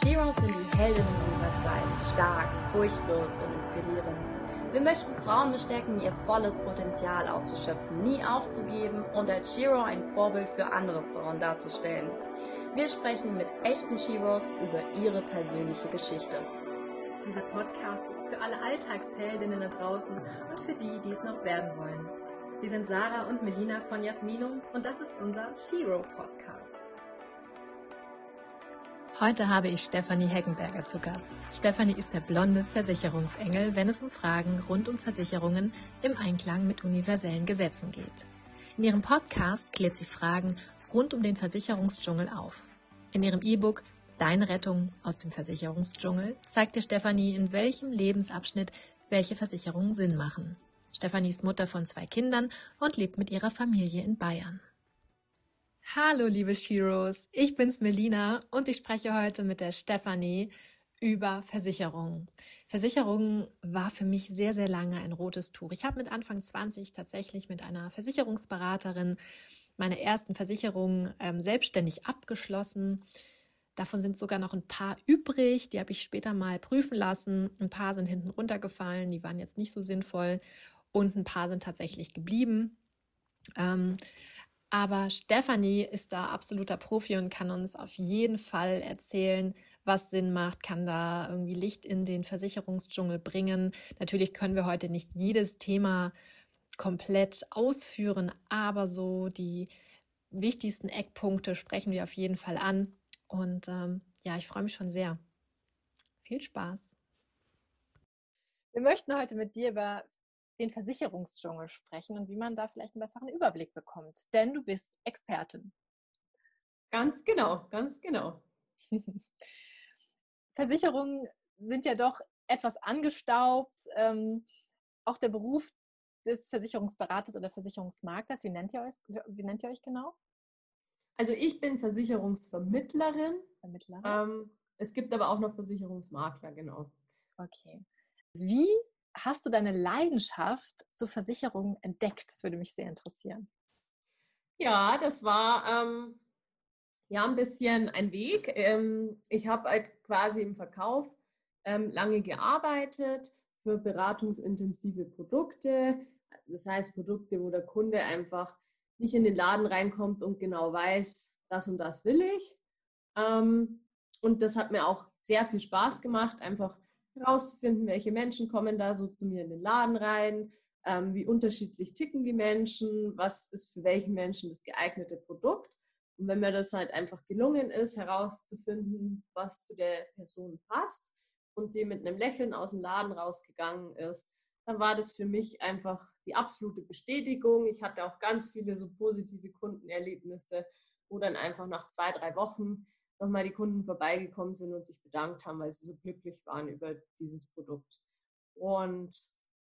Sheroes sind die Heldinnen unserer Zeit, stark, furchtlos und inspirierend. Wir möchten Frauen bestärken, ihr volles Potenzial auszuschöpfen, nie aufzugeben und als Shero ein Vorbild für andere Frauen darzustellen. Wir sprechen mit echten Sheroes über ihre persönliche Geschichte. Dieser Podcast ist für alle Alltagsheldinnen da draußen und für die, die es noch werden wollen. Wir sind Sarah und Melina von Jasminum und das ist unser Shero Podcast. Heute habe ich Stefanie Heckenberger zu Gast. Stefanie ist der blonde Versicherungsengel, wenn es um Fragen rund um Versicherungen im Einklang mit universellen Gesetzen geht. In ihrem Podcast klärt sie Fragen rund um den Versicherungsdschungel auf. In ihrem E-Book Deine Rettung aus dem Versicherungsdschungel zeigt dir Stefanie, in welchem Lebensabschnitt welche Versicherungen Sinn machen. Stefanie ist Mutter von zwei Kindern und lebt mit ihrer Familie in Bayern. Hallo, liebe Sheroes. Ich bin's Melina und ich spreche heute mit der Stefanie über Versicherungen. Versicherungen war für mich sehr, sehr lange ein rotes Tuch. Ich habe mit Anfang 20 tatsächlich mit einer Versicherungsberaterin meine ersten Versicherungen ähm, selbstständig abgeschlossen. Davon sind sogar noch ein paar übrig. Die habe ich später mal prüfen lassen. Ein paar sind hinten runtergefallen. Die waren jetzt nicht so sinnvoll. Und ein paar sind tatsächlich geblieben. Ähm, aber Stefanie ist da absoluter Profi und kann uns auf jeden Fall erzählen, was Sinn macht, kann da irgendwie Licht in den Versicherungsdschungel bringen. Natürlich können wir heute nicht jedes Thema komplett ausführen, aber so die wichtigsten Eckpunkte sprechen wir auf jeden Fall an. Und ähm, ja, ich freue mich schon sehr. Viel Spaß. Wir möchten heute mit dir über den Versicherungsdschungel sprechen und wie man da vielleicht einen besseren Überblick bekommt. Denn du bist Expertin. Ganz genau, ganz genau. Versicherungen sind ja doch etwas angestaubt. Ähm, auch der Beruf des Versicherungsberaters oder Versicherungsmaklers, wie nennt ihr euch, wie nennt ihr euch genau? Also ich bin Versicherungsvermittlerin. Vermittlerin. Ähm, es gibt aber auch noch Versicherungsmakler, genau. Okay. Wie hast du deine Leidenschaft zur Versicherung entdeckt? Das würde mich sehr interessieren. Ja, das war ähm, ja ein bisschen ein Weg. Ähm, ich habe halt quasi im Verkauf ähm, lange gearbeitet für beratungsintensive Produkte. Das heißt Produkte, wo der Kunde einfach nicht in den Laden reinkommt und genau weiß, das und das will ich. Ähm, und das hat mir auch sehr viel Spaß gemacht, einfach herauszufinden, welche Menschen kommen da so zu mir in den Laden rein, ähm, wie unterschiedlich ticken die Menschen, was ist für welchen Menschen das geeignete Produkt. Und wenn mir das halt einfach gelungen ist, herauszufinden, was zu der Person passt und die mit einem Lächeln aus dem Laden rausgegangen ist, dann war das für mich einfach die absolute Bestätigung. Ich hatte auch ganz viele so positive Kundenerlebnisse, wo dann einfach nach zwei, drei Wochen nochmal die Kunden vorbeigekommen sind und sich bedankt haben, weil sie so glücklich waren über dieses Produkt. Und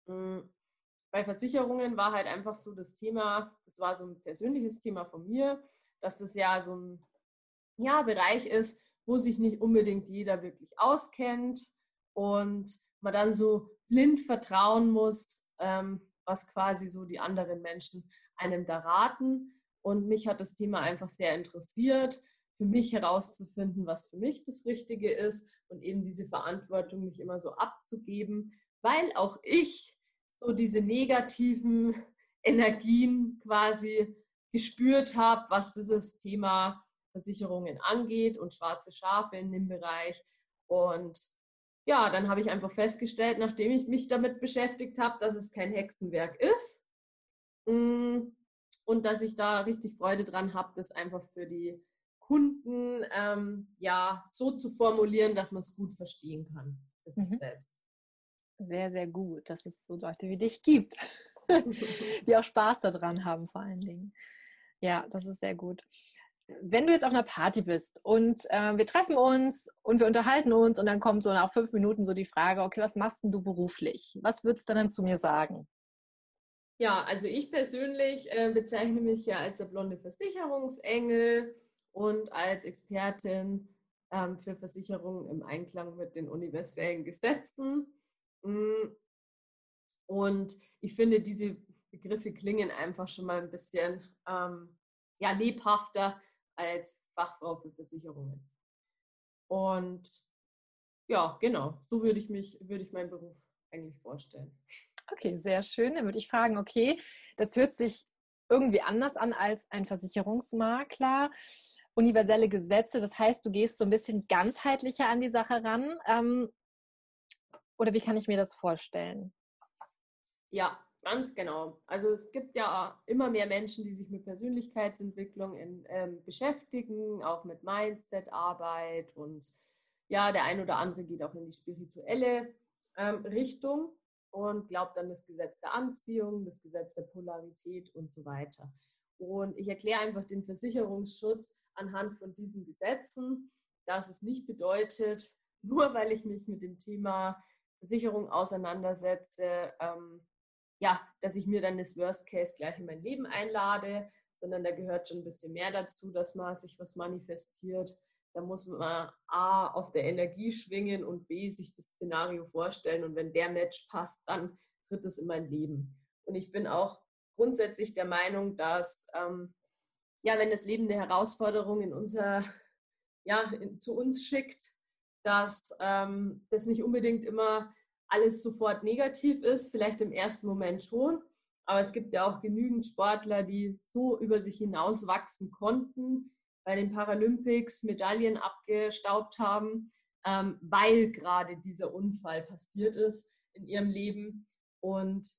mh, hm, bei Versicherungen war halt einfach so das Thema, das war so ein persönliches Thema von mir, dass das ja so ein ja, Bereich ist, wo sich nicht unbedingt jeder wirklich auskennt und man dann so blind vertrauen muss, ähm, was quasi so die anderen Menschen einem da raten. Und mich hat das Thema einfach sehr interessiert für mich herauszufinden, was für mich das Richtige ist und eben diese Verantwortung nicht immer so abzugeben, weil auch ich so diese negativen Energien quasi gespürt habe, was dieses Thema Versicherungen angeht und schwarze Schafe in dem Bereich. Und ja, dann habe ich einfach festgestellt, nachdem ich mich damit beschäftigt habe, dass es kein Hexenwerk ist mm, und dass ich da richtig Freude dran habe, das einfach für die Kunden ähm, ja so zu formulieren, dass man es gut verstehen kann für sich mhm. selbst. Sehr, sehr gut, dass es so Leute wie dich gibt, die auch Spaß daran haben vor allen Dingen. Ja, das ist sehr gut. Wenn du jetzt auf einer Party bist und äh, wir treffen uns und wir unterhalten uns und dann kommt so nach fünf Minuten so die Frage, okay, was machst denn du beruflich? Was würdest du dann zu mir sagen? Ja, also ich persönlich äh, bezeichne mich ja als der blonde Versicherungsengel und als Expertin ähm, für Versicherungen im Einklang mit den universellen Gesetzen. Mm. Und ich finde, diese Begriffe klingen einfach schon mal ein bisschen ähm, ja, lebhafter als Fachfrau für Versicherungen. Und ja, genau, so würde ich mich, würde ich meinen Beruf eigentlich vorstellen. Okay, sehr schön. Dann würde ich fragen, okay, das hört sich irgendwie anders an als ein Versicherungsmakler. Universelle Gesetze, das heißt, du gehst so ein bisschen ganzheitlicher an die Sache ran. Ähm, oder wie kann ich mir das vorstellen? Ja, ganz genau. Also es gibt ja immer mehr Menschen, die sich mit Persönlichkeitsentwicklung in, ähm, beschäftigen, auch mit Mindset-Arbeit und ja, der ein oder andere geht auch in die spirituelle ähm, Richtung und glaubt an das Gesetz der Anziehung, das Gesetz der Polarität und so weiter. Und ich erkläre einfach den Versicherungsschutz anhand von diesen Gesetzen, dass es nicht bedeutet, nur weil ich mich mit dem Thema Versicherung auseinandersetze, ähm, ja, dass ich mir dann das Worst Case gleich in mein Leben einlade, sondern da gehört schon ein bisschen mehr dazu, dass man sich was manifestiert. Da muss man A auf der Energie schwingen und B sich das Szenario vorstellen. Und wenn der Match passt, dann tritt es in mein Leben. Und ich bin auch grundsätzlich der Meinung, dass ähm, ja, wenn das Leben eine Herausforderung in unser, ja, in, zu uns schickt, dass ähm, das nicht unbedingt immer alles sofort negativ ist, vielleicht im ersten Moment schon. Aber es gibt ja auch genügend Sportler, die so über sich hinaus wachsen konnten, bei den Paralympics Medaillen abgestaubt haben, ähm, weil gerade dieser Unfall passiert ist in ihrem Leben. Und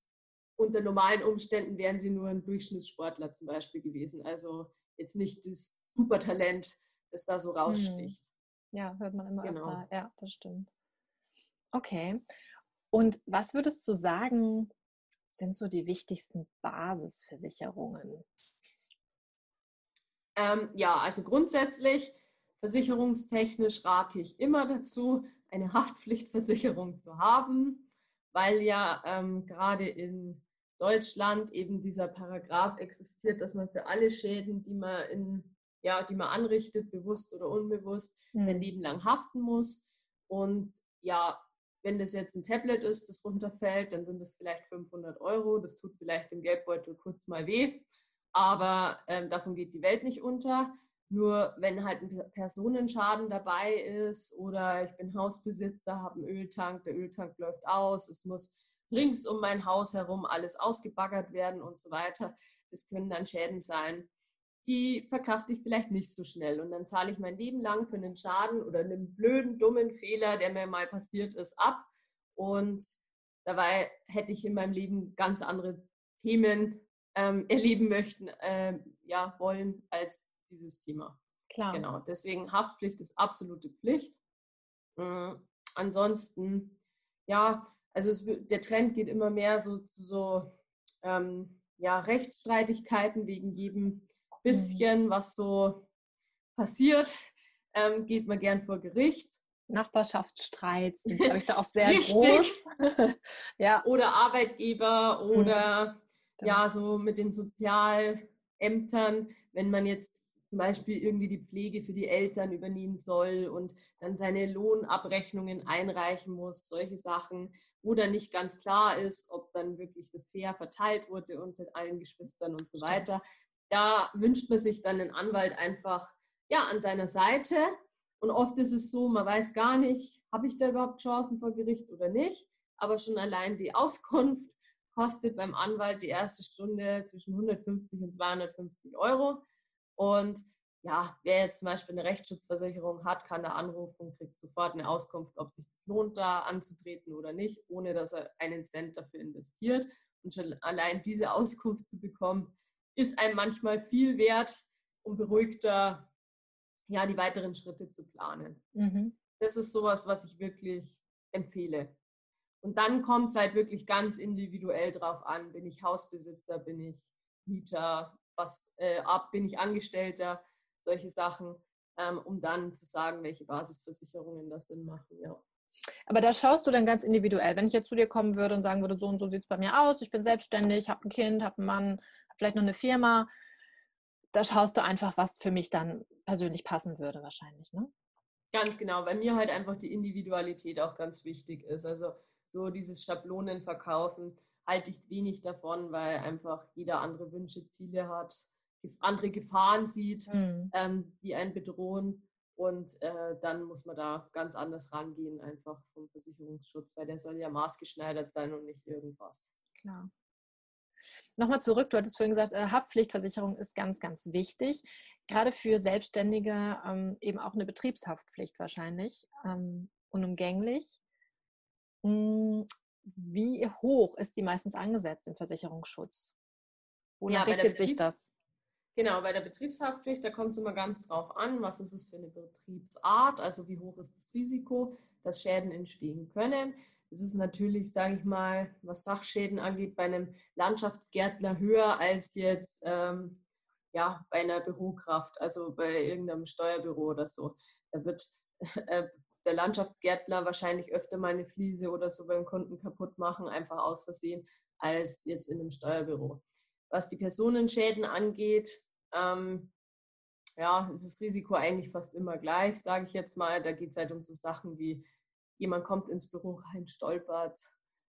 unter normalen Umständen wären sie nur ein Durchschnittssportler zum Beispiel gewesen. Also jetzt nicht das Supertalent, das da so hm. raussticht. Ja, hört man immer genau. öfter. Ja, das stimmt. Okay. Und was würdest du sagen, sind so die wichtigsten Basisversicherungen? Ähm, ja, also grundsätzlich versicherungstechnisch rate ich immer dazu, eine Haftpflichtversicherung zu haben, weil ja ähm, gerade in Deutschland eben dieser Paragraph existiert, dass man für alle Schäden, die man in, ja, die man anrichtet, bewusst oder unbewusst, mhm. sein Leben lang haften muss. Und ja, wenn das jetzt ein Tablet ist, das runterfällt, dann sind das vielleicht 500 Euro. Das tut vielleicht dem Geldbeutel kurz mal weh, aber ähm, davon geht die Welt nicht unter. Nur wenn halt ein Personenschaden dabei ist oder ich bin Hausbesitzer, habe einen Öltank, der Öltank läuft aus, es muss rings um mein Haus herum alles ausgebaggert werden und so weiter. Das können dann Schäden sein, die verkrafte ich vielleicht nicht so schnell. Und dann zahle ich mein Leben lang für einen Schaden oder einen blöden, dummen Fehler, der mir mal passiert ist, ab. Und dabei hätte ich in meinem Leben ganz andere Themen ähm, erleben möchten, äh, ja, wollen als dieses Thema. Klar. Genau. Deswegen Haftpflicht ist absolute Pflicht. Mhm. Ansonsten, ja, also es, der Trend geht immer mehr so zu so, ähm, ja, Rechtsstreitigkeiten wegen jedem mhm. bisschen, was so passiert, ähm, geht man gern vor Gericht. Nachbarschaftsstreits sind, glaube ich, da auch sehr groß. ja. Oder Arbeitgeber mhm. oder mhm. ja, so mit den Sozialämtern, wenn man jetzt zum Beispiel irgendwie die Pflege für die Eltern übernehmen soll und dann seine Lohnabrechnungen einreichen muss, solche Sachen, wo dann nicht ganz klar ist, ob dann wirklich das fair verteilt wurde unter allen Geschwistern und so weiter. Da wünscht man sich dann einen Anwalt einfach ja, an seiner Seite. Und oft ist es so, man weiß gar nicht, habe ich da überhaupt Chancen vor Gericht oder nicht. Aber schon allein die Auskunft kostet beim Anwalt die erste Stunde zwischen 150 und 250 Euro. Und ja, wer jetzt zum Beispiel eine Rechtsschutzversicherung hat, kann da anrufen, kriegt sofort eine Auskunft, ob sich das lohnt, da anzutreten oder nicht, ohne dass er einen Cent dafür investiert. Und schon allein diese Auskunft zu bekommen, ist einem manchmal viel wert, um beruhigter ja, die weiteren Schritte zu planen. Mhm. Das ist sowas, was ich wirklich empfehle. Und dann kommt es halt wirklich ganz individuell drauf an. Bin ich Hausbesitzer, bin ich Mieter, was äh, ab, bin ich Angestellter, solche Sachen, ähm, um dann zu sagen, welche Basisversicherungen das Sinn machen, ja. Aber da schaust du dann ganz individuell. Wenn ich jetzt zu dir kommen würde und sagen würde, so und so sieht es bei mir aus, ich bin selbstständig, habe ein Kind, habe einen Mann, habe vielleicht noch eine Firma, da schaust du einfach, was für mich dann persönlich passen würde wahrscheinlich, ne? Ganz genau, weil mir halt einfach die Individualität auch ganz wichtig ist. Also so dieses Schablonenverkaufen halte ich wenig davon, weil einfach jeder andere Wünsche, Ziele hat, andere Gefahren sieht, mhm. ähm, die einen bedrohen. Und äh, dann muss man da ganz anders rangehen, einfach vom Versicherungsschutz, weil der soll ja maßgeschneidert sein und nicht irgendwas. Klar. Nochmal zurück, du hattest vorhin gesagt, äh, Haftpflichtversicherung ist ganz, ganz wichtig. Gerade für Selbstständige ähm, eben auch eine Betriebshaftpflicht wahrscheinlich, ähm, unumgänglich. Wie hoch ist die meistens angesetzt im Versicherungsschutz? Wonach ja, richtet sich das? Genau, bei der Betriebshaftpflicht, da kommt es immer ganz drauf an, was ist es für eine Betriebsart, also wie hoch ist das Risiko, dass Schäden entstehen können. Es ist natürlich, sage ich mal, was Sachschäden angeht, bei einem Landschaftsgärtner höher als jetzt ähm, ja, bei einer Bürokraft, also bei irgendeinem Steuerbüro oder so. Da wird äh, der Landschaftsgärtner wahrscheinlich öfter mal eine Fliese oder so beim Kunden kaputt machen, einfach aus Versehen, als jetzt in einem Steuerbüro. Was die Personenschäden angeht, ähm, ja, ist das Risiko eigentlich fast immer gleich, sage ich jetzt mal. Da geht es halt um so Sachen wie, jemand kommt ins Büro rein, stolpert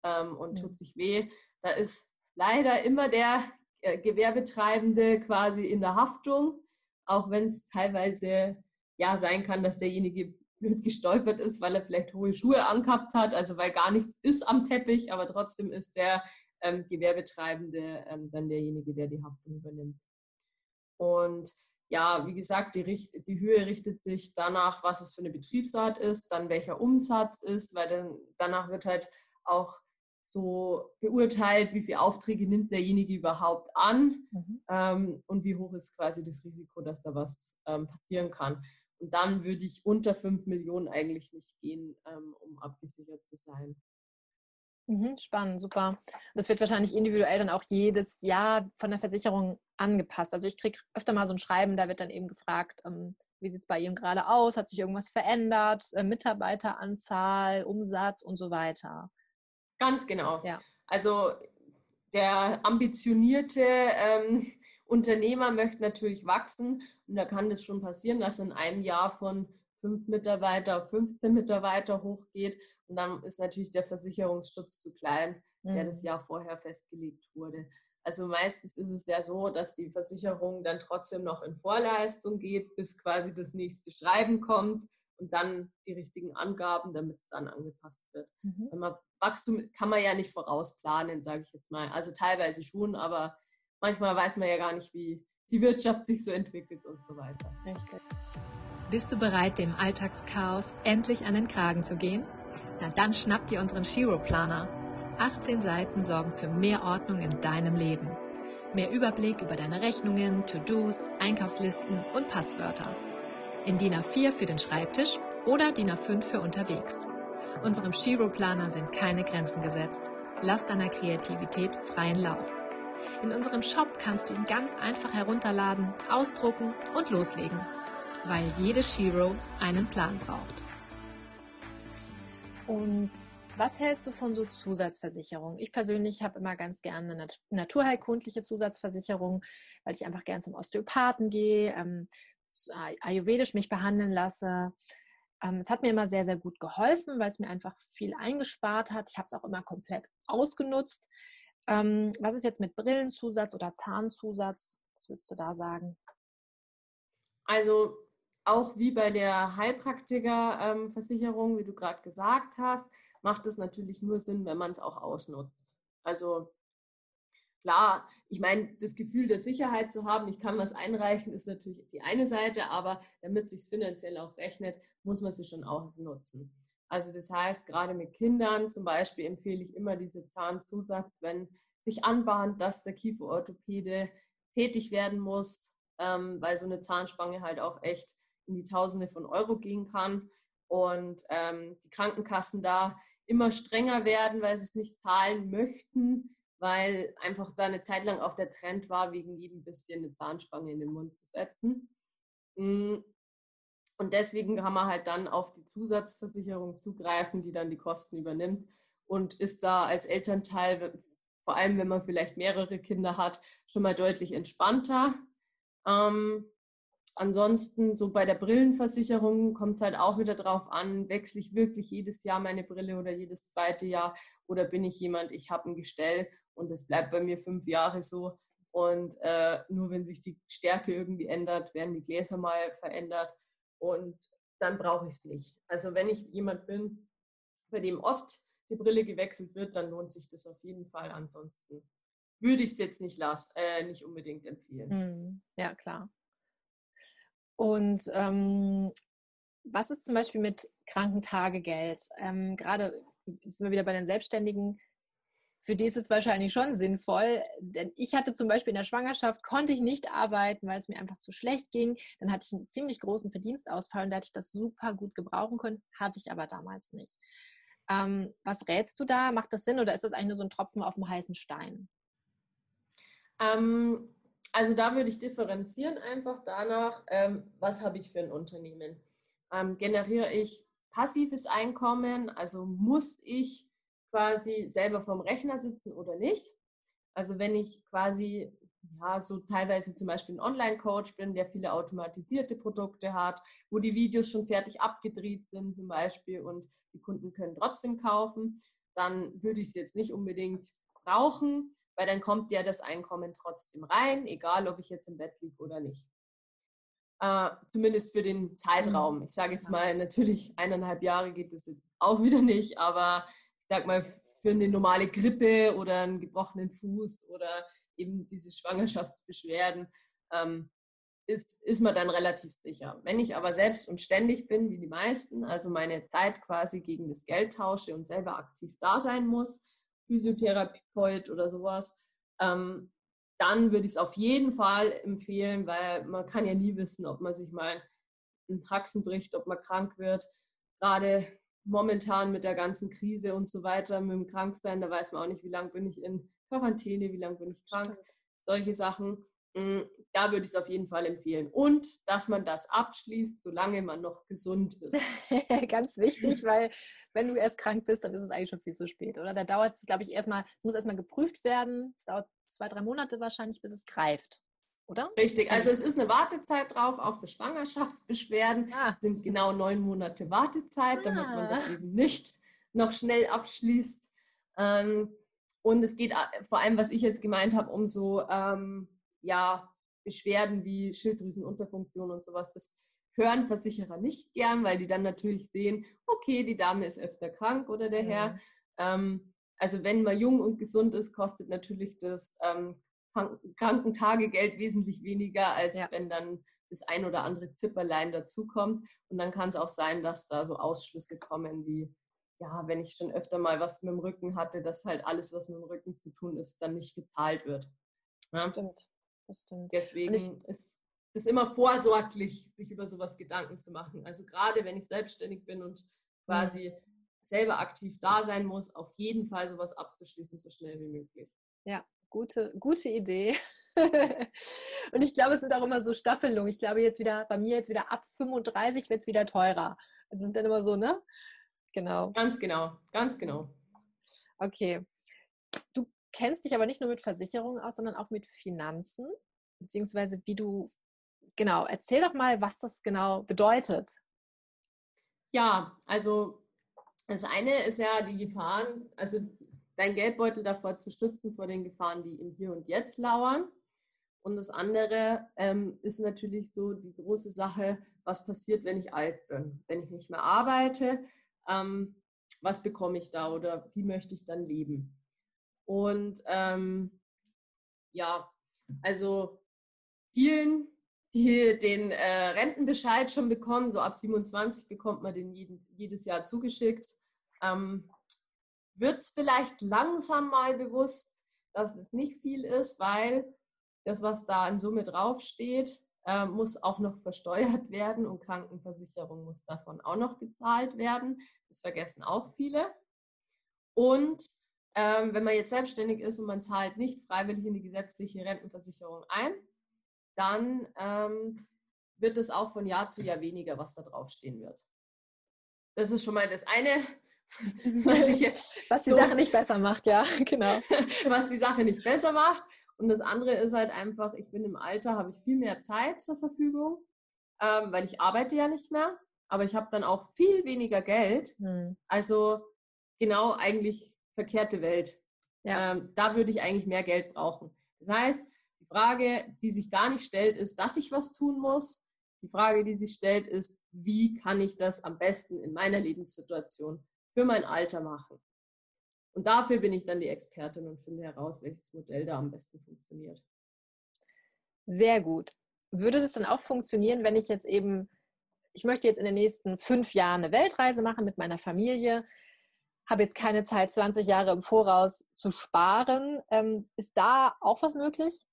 ähm, und ja. tut sich weh. Da ist leider immer der äh, Gewerbetreibende quasi in der Haftung, auch wenn es teilweise ja sein kann, dass derjenige blöd gestolpert ist, weil er vielleicht hohe Schuhe angehabt hat, also weil gar nichts ist am Teppich, aber trotzdem ist der ähm, Gewerbetreibende ähm, dann derjenige, der die Haftung übernimmt. Und ja, wie gesagt, die, die, Höhe richtet sich danach, was es für eine Betriebsart ist, dann welcher Umsatz ist, weil dann, danach wird halt auch so beurteilt, wie viele Aufträge nimmt derjenige überhaupt an mhm. ähm, und wie hoch ist quasi das Risiko, dass da was ähm, passieren kann. Und dann würde ich unter 5 Millionen eigentlich nicht gehen, ähm, um abgesichert zu sein. Mhm, spannend, super. Das wird wahrscheinlich individuell dann auch jedes Jahr von der Versicherung angepasst. Also ich kriege öfter mal so ein Schreiben, da wird dann eben gefragt, ähm, wie sieht es bei Ihnen gerade aus? Hat sich irgendwas verändert? Äh, Mitarbeiteranzahl, Umsatz und so weiter. Ganz genau. Ja. Also der ambitionierte ähm, Unternehmer möchte natürlich wachsen und da kann das schon passieren, dass in einem Jahr von fünf Mitarbeiter auf 15 Mitarbeiter hochgeht. Und dann ist natürlich der Versicherungsschutz zu klein, der mhm. das Jahr vorher festgelegt wurde. Also meistens ist es ja so, dass die Versicherung dann trotzdem noch in Vorleistung geht, bis quasi das nächste Schreiben kommt und dann die richtigen Angaben, damit es dann angepasst wird. Mhm. Wenn man Wachstum kann man ja nicht vorausplanen, sage ich jetzt mal. Also teilweise schon, aber manchmal weiß man ja gar nicht, wie die Wirtschaft sich so entwickelt und so weiter. Richtig. Bist du bereit, dem Alltagschaos endlich an den Kragen zu gehen? Na dann schnapp dir unseren Shiro-Planer. 18 Seiten sorgen für mehr Ordnung in deinem Leben. Mehr Überblick über deine Rechnungen, To-Dos, Einkaufslisten und Passwörter. In DIN A4 für den Schreibtisch oder DIN A5 für unterwegs. Unserem Shiro-Planer sind keine Grenzen gesetzt. Lass deiner Kreativität freien Lauf. In unserem Shop kannst du ihn ganz einfach herunterladen, ausdrucken und loslegen weil jede Shiro einen Plan braucht. Und was hältst du von so Zusatzversicherungen? Ich persönlich habe immer ganz gerne eine naturheilkundliche Zusatzversicherung, weil ich einfach gerne zum Osteopathen gehe, ähm, ayurvedisch mich behandeln lasse. Ähm, es hat mir immer sehr, sehr gut geholfen, weil es mir einfach viel eingespart hat. Ich habe es auch immer komplett ausgenutzt. Ähm, was ist jetzt mit Brillenzusatz oder Zahnzusatz? Was würdest du da sagen? Also auch wie bei der Heilpraktikerversicherung, wie du gerade gesagt hast, macht es natürlich nur Sinn, wenn man es auch ausnutzt. Also klar, ich meine, das Gefühl der Sicherheit zu haben, ich kann was einreichen, ist natürlich die eine Seite, aber damit es sich finanziell auch rechnet, muss man sie schon ausnutzen. Also das heißt, gerade mit Kindern zum Beispiel empfehle ich immer diese Zahnzusatz, wenn sich anbahnt, dass der Kieferorthopäde tätig werden muss, ähm, weil so eine Zahnspange halt auch echt in die Tausende von Euro gehen kann und ähm, die Krankenkassen da immer strenger werden, weil sie es nicht zahlen möchten, weil einfach da eine Zeit lang auch der Trend war, wegen jedem bisschen eine Zahnspange in den Mund zu setzen. Und deswegen kann man halt dann auf die Zusatzversicherung zugreifen, die dann die Kosten übernimmt und ist da als Elternteil, vor allem wenn man vielleicht mehrere Kinder hat, schon mal deutlich entspannter. Ähm, ansonsten so bei der Brillenversicherung kommt es halt auch wieder drauf an, wechsle ich wirklich jedes Jahr meine Brille oder jedes zweite Jahr oder bin ich jemand, ich habe ein Gestell und es bleibt bei mir fünf Jahre so und äh, nur wenn sich die Stärke irgendwie ändert, werden die Gläser mal verändert und dann brauche ich es nicht. Also wenn ich jemand bin, bei dem oft die Brille gewechselt wird, dann lohnt sich das auf jeden Fall. Ansonsten würde ich es jetzt nicht, las äh, nicht unbedingt empfehlen. Mhm. Ja, klar. Und ähm, was ist zum Beispiel mit Krankentagegeld? Ähm, Gerade sind wir wieder bei den Selbstständigen. Für die ist es wahrscheinlich schon sinnvoll, denn ich hatte zum Beispiel in der Schwangerschaft, konnte ich nicht arbeiten, weil es mir einfach zu schlecht ging. Dann hatte ich einen ziemlich großen Verdienstausfall und da hätte ich das super gut gebrauchen können, hatte ich aber damals nicht. Ähm, was rätst du da? Macht das Sinn oder ist das eigentlich nur so ein Tropfen auf dem heißen Stein? Ähm, also da würde ich differenzieren einfach danach, ähm, was habe ich für ein Unternehmen. Ähm, generiere ich passives Einkommen, also muss ich quasi selber vorm Rechner sitzen oder nicht? Also wenn ich quasi ja, so teilweise zum Beispiel ein Online-Coach bin, der viele automatisierte Produkte hat, wo die Videos schon fertig abgedreht sind zum Beispiel und die Kunden können trotzdem kaufen, dann würde ich es jetzt nicht unbedingt brauchen, weil dann kommt ja das Einkommen trotzdem rein, egal ob ich jetzt im Bett liege oder nicht. Äh, zumindest für den Zeitraum. Ich sage jetzt mal, natürlich eineinhalb Jahre geht das jetzt auch wieder nicht, aber ich sage mal, für eine normale Grippe oder einen gebrochenen Fuß oder eben diese Schwangerschaftsbeschwerden, ähm, ist, ist man dann relativ sicher. Wenn ich aber selbst und ständig bin, wie die meisten, also meine Zeit quasi gegen das Geld tausche und selber aktiv da sein muss, Physiotherapeut oder sowas, ähm, dann würde ich es auf jeden Fall empfehlen, weil man kann ja nie wissen, ob man sich mal einen Haxen bricht, ob man krank wird. Gerade momentan mit der ganzen Krise und so weiter, mit dem Kranksein, da weiß man auch nicht, wie lange bin ich in Quarantäne, wie lange bin ich krank, solche Sachen. Mm, da würde ich es auf jeden Fall empfehlen. Und dass man das abschließt, solange man noch gesund ist. Ganz wichtig, weil wenn du erst krank bist, dann ist es eigentlich schon viel zu spät, oder? Da dauert es, glaube ich, erstmal, es muss erstmal geprüft werden. Es dauert zwei, drei Monate wahrscheinlich, bis es greift. Oder? Richtig, also es ist eine Wartezeit drauf, auch für Schwangerschaftsbeschwerden ah. sind genau neun Monate Wartezeit, ah. damit man das ah. eben nicht noch schnell abschließt. Ähm, und es geht vor allem, was ich jetzt gemeint habe, um so ähm, ja, Beschwerden wie Schilddrüsenunterfunktion und sowas. Das hören Versicherer nicht gern, weil die dann natürlich sehen, okay, die Dame ist öfter krank oder der Herr. Mhm. Ähm, also wenn man jung und gesund ist, kostet natürlich das ähm, Krankentagegeld wesentlich weniger, als ja. wenn dann das ein oder andere Zipperlein dazukommt. Und dann kann es auch sein, dass da so Ausschlüsse kommen wie ja, wenn ich schon öfter mal was mit dem Rücken hatte, dass halt alles, was mit dem Rücken zu tun ist, dann nicht gezahlt wird. Ja? Stimmt, das stimmt. Deswegen ich, ist es immer vorsorglich, sich über sowas Gedanken zu machen. Also gerade wenn ich selbstständig bin und quasi mhm. selber aktiv da sein muss, auf jeden Fall sowas abzuschließen, so schnell wie möglich. Ja, gute, gute Idee. und ich glaube, es sind auch immer so Staffelungen. Ich glaube, jetzt wieder, bei mir jetzt wieder ab 35 wird es wieder teurer. Also sind dann immer so, ne? Genau. Ganz genau, ganz genau. Okay. Du kennst dich aber nicht nur mit Versicherungen aus, sondern auch mit Finanzen, beziehungsweise wie du, genau, erzähl doch mal, was das genau bedeutet. Ja, also das eine ist ja die Gefahren, also dein Geldbeutel davor zu schützen vor den Gefahren, die im Hier und Jetzt lauern. Und das andere ähm, ist natürlich so die große Sache, was passiert, wenn ich alt bin, wenn ich nicht mehr arbeite, ähm, was bekomme ich da oder wie möchte ich dann leben. Und ähm, ja, also vielen, die den äh, Rentenbescheid schon bekommen, so ab 27 bekommt man den jeden, jedes Jahr zugeschickt, ähm, wird es vielleicht langsam mal bewusst, dass es nicht viel ist, weil das, was da in Summe draufsteht, äh, muss auch noch versteuert werden und Krankenversicherung muss davon auch noch gezahlt werden. Das vergessen auch viele. Und ähm, wenn man jetzt selbstständig ist und man zahlt nicht freiwillig in die gesetzliche Rentenversicherung ein, dann ähm, wird es auch von Jahr zu Jahr weniger, was da draufstehen wird. Das ist schon mal das eine, was ich jetzt. Was die so, Sache nicht besser macht, ja, genau. was die Sache nicht besser macht. Und das andere ist halt einfach, ich bin im Alter, habe ich viel mehr Zeit zur Verfügung, ähm, weil ich arbeite ja nicht mehr, aber ich habe dann auch viel weniger Geld. Hm. Also genau eigentlich verkehrte Welt. Ja. Ähm, da würde ich eigentlich mehr Geld brauchen. Das heißt, die Frage, die sich gar nicht stellt, ist, dass ich was tun muss. Die Frage, die sich stellt, ist, wie kann ich das am besten in meiner Lebenssituation für mein Alter machen? Und dafür bin ich dann die Expertin und finde heraus, welches Modell da am besten funktioniert. Sehr gut. Würde das dann auch funktionieren, wenn ich jetzt eben, ich möchte jetzt in den nächsten fünf Jahren eine Weltreise machen mit meiner Familie, habe jetzt keine Zeit, 20 Jahre im Voraus zu sparen. Ähm, ist da auch was möglich?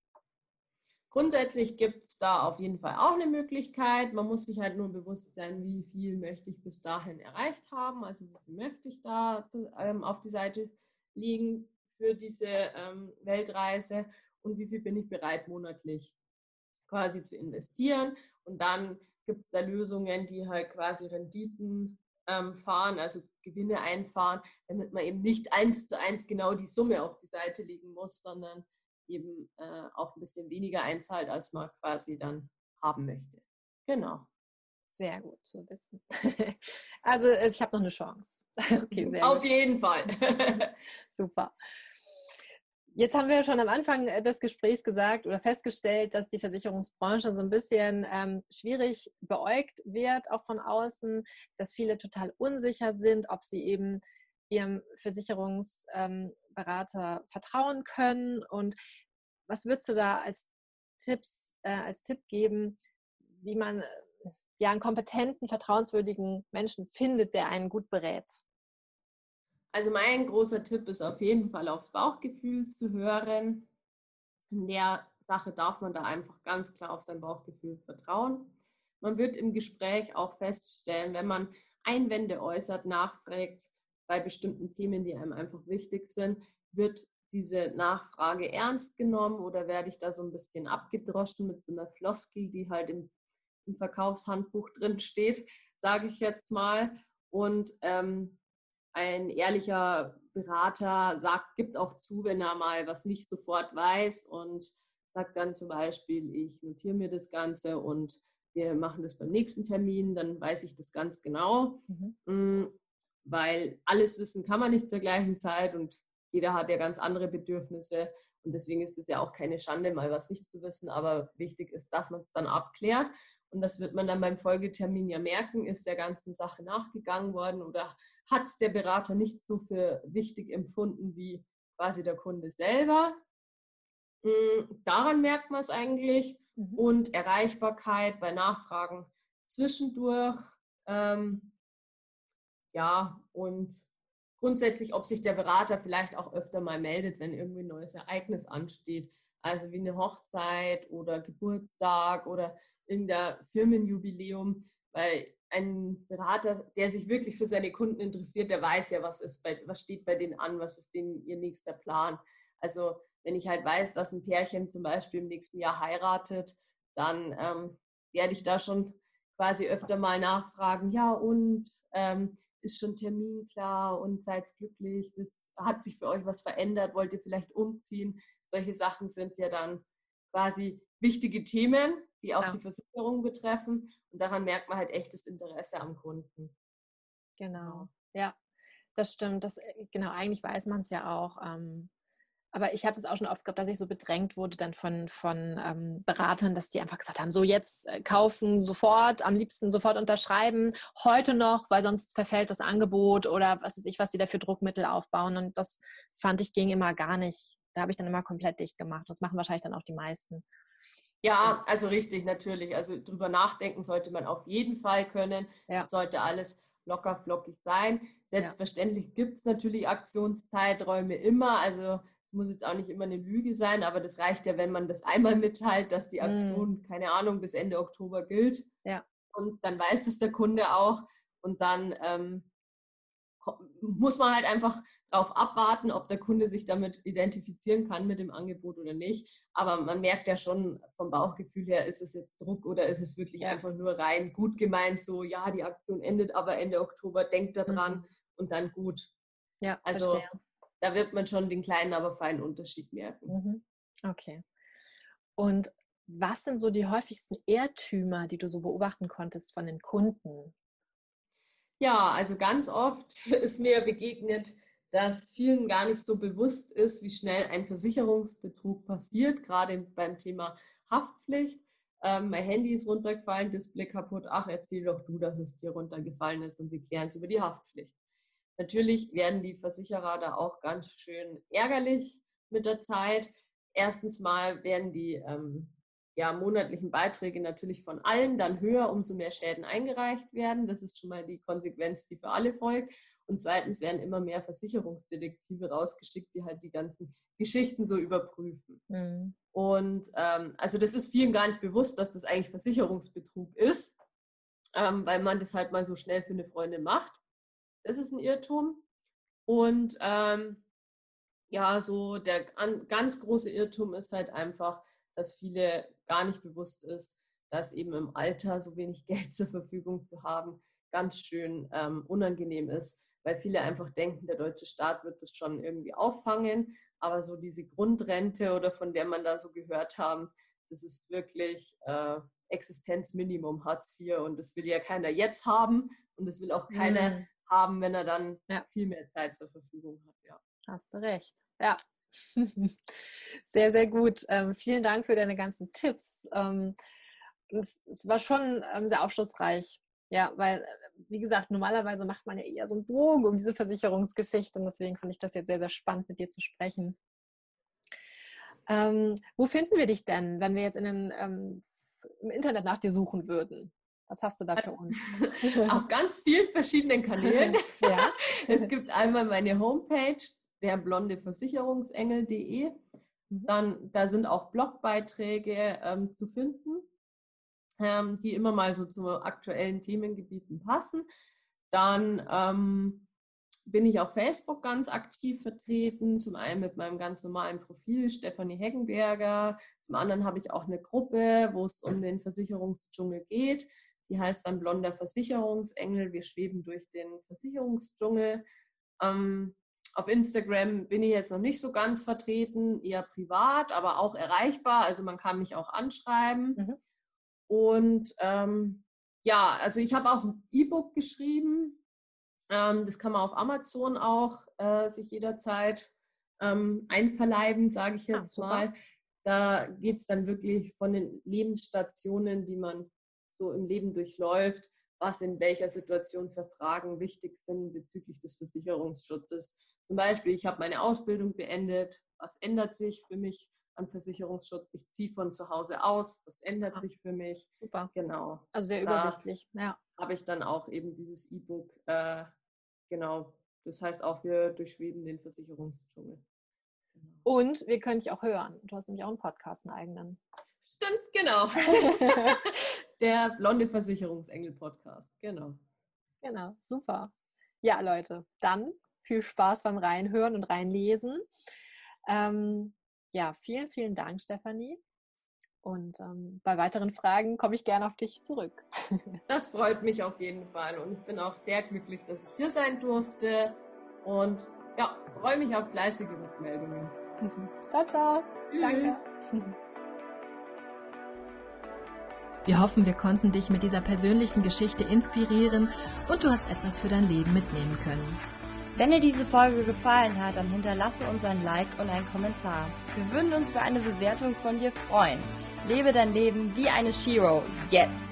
Grundsätzlich gibt es da auf jeden Fall auch eine Möglichkeit. Man muss sich halt nur bewusst sein, wie viel möchte ich bis dahin erreicht haben. Also wie viel möchte ich da zu, ähm, auf die Seite legen für diese ähm, Weltreise und wie viel bin ich bereit monatlich quasi zu investieren. Und dann gibt es da Lösungen, die halt quasi Renditen ähm, fahren, also Gewinne einfahren, damit man eben nicht eins zu eins genau die Summe auf die Seite legen muss, sondern eben äh, auch ein bisschen weniger einzahlt, als man quasi dann haben möchte. Genau. Sehr gut zu wissen. also ich habe noch eine Chance. Okay, sehr Auf gut. jeden Fall. Super. Jetzt haben wir schon am Anfang äh, des Gesprächs gesagt oder festgestellt, dass die Versicherungsbranche so ein bisschen ähm, schwierig beäugt wird, auch von außen, dass viele total unsicher sind, ob sie eben ihrem Versicherungsberater ähm, vertrauen können. Und was würdest du da als Tipps, äh, als Tipp geben, wie man ja einen kompetenten, vertrauenswürdigen Menschen findet, der einen gut berät? Also mein großer Tipp ist auf jeden Fall aufs Bauchgefühl zu hören. In der Sache darf man da einfach ganz klar auf sein Bauchgefühl vertrauen. Man wird im Gespräch auch feststellen, wenn man Einwände äußert, nachfragt bei bestimmten Themen, die einem einfach wichtig sind, wird diese Nachfrage ernst genommen oder werde ich da so ein bisschen abgedroschen mit so einer Floskel, die halt im, im Verkaufshandbuch drin steht, sage ich jetzt mal. Und ähm, ein ehrlicher Berater sagt, gibt auch zu, wenn er mal was nicht sofort weiß und sagt dann zum Beispiel, ich notiere mir das Ganze und wir machen das beim nächsten Termin, dann weiß ich das ganz genau, mhm. Weil alles wissen kann man nicht zur gleichen Zeit und jeder hat ja ganz andere Bedürfnisse und deswegen ist es ja auch keine Schande, mal was nicht zu wissen, aber wichtig ist, dass man es dann abklärt und das wird man dann beim Folgetermin ja merken, ist der ganzen Sache nachgegangen worden oder hat es der Berater nicht so für wichtig empfunden wie quasi der Kunde selber. Hm, daran merkt man es eigentlich. Mhm. Und Erreichbarkeit bei Nachfragen zwischendurch. Ähm, ja, und grundsätzlich, ob sich der Berater vielleicht auch öfter mal meldet, wenn irgendwie ein neues Ereignis ansteht. Also wie eine Hochzeit oder Geburtstag oder irgendein Firmenjubiläum, weil ein Berater, der sich wirklich für seine Kunden interessiert, der weiß ja, was, ist bei, was steht bei denen an, was ist denen ihr nächster Plan. Also wenn ich halt weiß, dass ein Pärchen zum Beispiel im nächsten Jahr heiratet, dann ähm, werde ich da schon quasi öfter mal nachfragen, ja und ähm, ist schon Termin klar und seid glücklich, bis, hat sich für euch was verändert, wollt ihr vielleicht umziehen? Solche Sachen sind ja dann quasi wichtige Themen, die auch ja. die Versicherung betreffen. Und daran merkt man halt echtes Interesse am Kunden. Genau, ja, das stimmt. Das, äh, genau, eigentlich weiß man es ja auch. Ähm, aber ich habe es auch schon oft gehabt, dass ich so bedrängt wurde dann von, von ähm, Beratern, dass die einfach gesagt haben, so jetzt äh, kaufen, sofort, am liebsten sofort unterschreiben, heute noch, weil sonst verfällt das Angebot oder was weiß ich, was sie da für Druckmittel aufbauen. Und das fand ich ging immer gar nicht. Da habe ich dann immer komplett dicht gemacht. Das machen wahrscheinlich dann auch die meisten. Ja, also richtig, natürlich. Also drüber nachdenken sollte man auf jeden Fall können. Ja. Das sollte alles locker flockig sein. Selbstverständlich ja. gibt es natürlich Aktionszeiträume immer. Also es muss jetzt auch nicht immer eine Lüge sein, aber das reicht ja, wenn man das einmal mitteilt, dass die mhm. Aktion, mm. keine Ahnung, bis Ende Oktober gilt. Ja. Und dann weiß es der Kunde auch. Und dann ähm, muss man halt einfach darauf abwarten, ob der Kunde sich damit identifizieren kann mit dem Angebot oder nicht. Aber man merkt ja schon vom Bauchgefühl her, ist es jetzt Druck oder ist es wirklich ja. einfach nur rein gut gemeint, so ja, die Aktion endet aber Ende Oktober, denkt daran mhm. und dann gut. Ja, also verstehe. Da wird man schon den kleinen, aber feinen Unterschied merken. Mhm. Okay. Und was sind so die häufigsten Irrtümer, die du so beobachten konntest von den Kunden? Ja, also ganz oft ist mir begegnet, dass vielen gar nicht so bewusst ist, wie schnell ein Versicherungsbetrug passiert, gerade beim Thema Haftpflicht. ähm, mein Handy ist runtergefallen, Display kaputt, ach, erzähl doch du, dass es dir runtergefallen ist und wir klären es über die Haftpflicht. Natürlich werden die Versicherer da auch ganz schön ärgerlich mit der Zeit. Erstens mal werden die ähm, ja, monatlichen Beiträge natürlich von allen dann höher, umso mehr Schäden eingereicht werden. Das ist schon mal die Konsequenz, die für alle folgt. Und zweitens werden immer mehr Versicherungsdetektive rausgeschickt, die halt die ganzen Geschichten so überprüfen. Mhm. Und ähm, also das ist vielen gar nicht bewusst, dass das eigentlich Versicherungsbetrug ist, ähm, weil man das halt mal so schnell für eine Freundin macht. Das ist ein Irrtum. Und ähm, ja, so der ganz große Irrtum ist halt einfach, dass viele gar nicht bewusst ist, dass eben im Alter so wenig Geld zur Verfügung zu haben ganz schön ähm, unangenehm ist, weil viele einfach denken, der deutsche Staat wird das schon irgendwie auffangen, aber so diese Grundrente oder von der man da so gehört haben, das ist wirklich äh, Existenzminimum Hartz IV und das will ja keiner jetzt haben und das will auch keiner mhm. Haben, wenn er dann ja. viel mehr Zeit zur Verfügung hat. Ja. Hast du recht. Ja, Sehr, sehr gut. Ähm, vielen Dank für deine ganzen Tipps. Ähm, es, es, war schon ähm, sehr aufschlussreich. Ja, weil, äh, wie gesagt, normalerweise macht man ja eher so einen Bogen um diese Versicherungsgeschichte und deswegen fand ich das jetzt sehr, sehr spannend, mit dir zu sprechen. Ähm, wo finden wir dich denn, wenn wir jetzt in den, ähm, im Internet nach dir suchen würden? Was hast du da für uns? Auf ganz vielen verschiedenen Kanälen. ja. Es gibt einmal meine Homepage, der blonde Versicherungsengel.de. Mhm. Dann, da sind auch Blogbeiträge ähm, zu finden, ähm, die immer mal so zu aktuellen Themengebieten passen. Dann ähm, bin ich auf Facebook ganz aktiv vertreten. Zum einen mit meinem ganz normalen Profil Stefanie Heckenberger. Zum anderen habe ich auch eine Gruppe, wo es um den Versicherungsdschungel geht. Die heißt dann Blonder Versicherungsengel. Wir schweben durch den Versicherungsdschungel. Ähm, auf Instagram bin ich jetzt noch nicht so ganz vertreten, eher privat, aber auch erreichbar. Also man kann mich auch anschreiben. Mhm. Und ähm, ja, also ich habe auch ein E-Book geschrieben. Ähm, das kann man auf Amazon auch äh, sich jederzeit ähm, einverleiben, sage ich ah, jetzt ah, mal. Da geht es dann wirklich von den Lebensstationen, die man so im Leben durchläuft, was in welcher Situation für Fragen wichtig sind bezüglich des Versicherungsschutzes zum Beispiel, ich habe meine Ausbildung beendet. Was ändert sich für mich an Versicherungsschutz? Ich ziehe von zu Hause aus. Was ändert ja. sich für mich? Super. Genau. Also sehr übersichtlich. Ja. Habe ich dann auch eben dieses E-Book. Äh, genau. Das heißt auch, wir durchschweben den Versicherungsdschungel. Genau. Und wir können dich auch hören. Du hast nämlich auch einen Podcast, einen eigenen. Stimmt, genau. Der blonde Versicherungsengel Podcast. Genau. Genau, super. Ja, Leute, dann viel Spaß beim Reinhören und Reinlesen. Ähm, ja, vielen, vielen Dank, Stefanie. Und ähm, bei weiteren Fragen komme ich gerne auf dich zurück. das freut mich auf jeden Fall. Und ich bin auch sehr glücklich, dass ich hier sein durfte. Und ja, freue mich auf fleißige Rückmeldungen. ciao, ciao. Tschüss. Danke. Wir hoffen, wir konnten dich mit dieser persönlichen Geschichte inspirieren und du hast etwas für dein Leben mitnehmen können. Wenn dir diese Folge gefallen hat, dann hinterlasse uns ein Like und einen Kommentar. Wir würden uns über eine Bewertung von dir freuen. Lebe dein Leben wie eine Shiro. Jetzt!